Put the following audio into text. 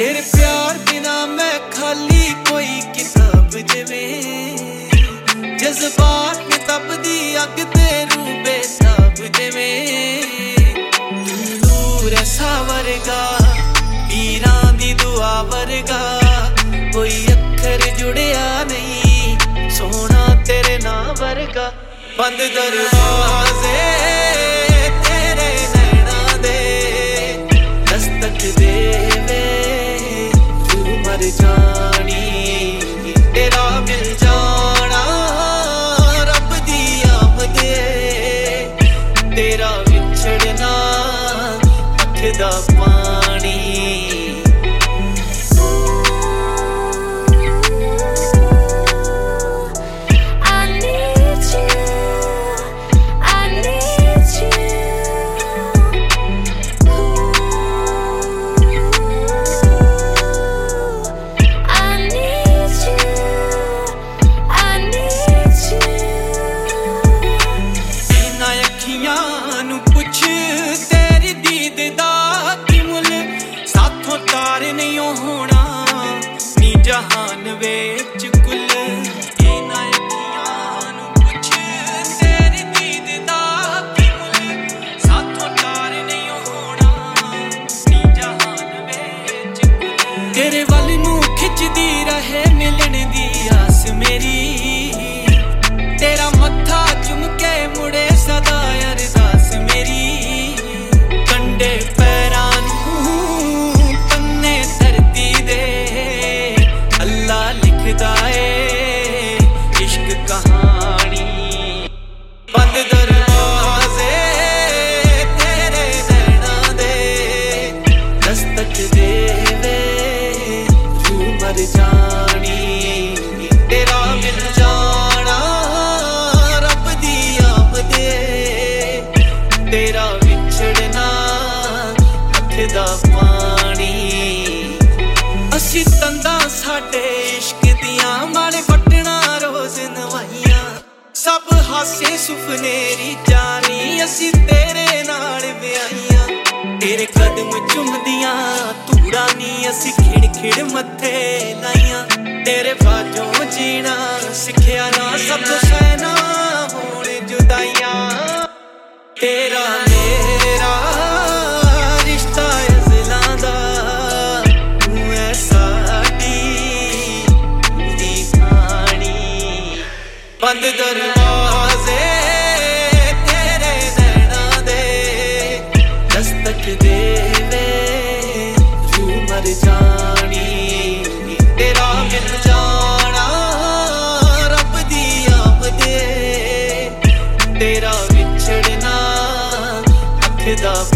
ਤੇਰੇ ਪਿਆਰ ਬਿਨਾ ਮੈਂ ਖਾਲੀ ਕੋਈ ਕਿਤਾਬ ਜਿਵੇਂ ਜਜ਼ਬਾਤ ਨੇ ਤਪਦੀ ਅੱਗ ਤੇ ਰੂ ਬੇਸਾਬ ਜਿਵੇਂ ਨੂਰ ਐਸਾ ਵਰਗਾ, ਪੀਰਾਂ ਦੀ ਦੁਆ ਵਰਗਾ, ਕੋਈ ਅੱਖਰ ਜੁੜਿਆ ਨਹੀਂ, ਸੋਹਣਾ ਤੇਰੇ ਨਾਂ ਵਰਗਾ, ਬੰਦ ਦਰਵਾਜ਼ੇ ਦਾ ਪਾਣੀ। ਜਹਾਨ ਵਿੱਚ ਕਹਾਣੀ ਬੰਦ ਦਰਵਾਜ਼ੇ ਤੇਰੇ ਨੈਣਾ ਦੇ ਦਸਤਕ ਦੇਵੇ, ਤੂੰ ਮਰ ਜਾਣੀ। ਤੇਰਾ ਮਿਲ ਜਾਣਾ ਰੱਬ ਦੀ ਆਮਦ ਏ ਤੇਰਾ ਵਿਛੜਨਾ ਅੱਖ ਦਾ ਪਾਣੀ। ਅਸੀਂ ਤੰਦਾਂ ਸਾਡੇ ਇਸ਼ਕ ਦੀਆਂ ਮਾੜੇ ਸਭ ਹਾਸੇ ਸੁਪਨੇਰੀ ਜਾਨੀ ਅਸੀਂ ਤੇਰੇ ਨਾਲ ਵਿਆਹੀਆਂ। ਤੇਰੇ ਕਦਮ ਚੁੰਮਦੀਆਂ, ਧੂੜਾ ਨੀ ਅਸੀਂ ਖਿੜ ਖਿੜ ਮੱਥੇ ਲਾਈਆਂ। ਤੇਰੇ ਬਾਝੋਂ ਜੀਣਾ, ਸਿੱਖਿਆ ਨਾ ਸਭ ਤੋਂ ਯਾਰ ਜਾਣੀ। ਤੇਰਾ ਮਿਲ ਜਾਣਾ ਰੱਬ ਦੀ ਆਪ ਦੇ। ਤੇਰਾ ਵਿਛੜਨਾ ਅੱਖ ਦਾ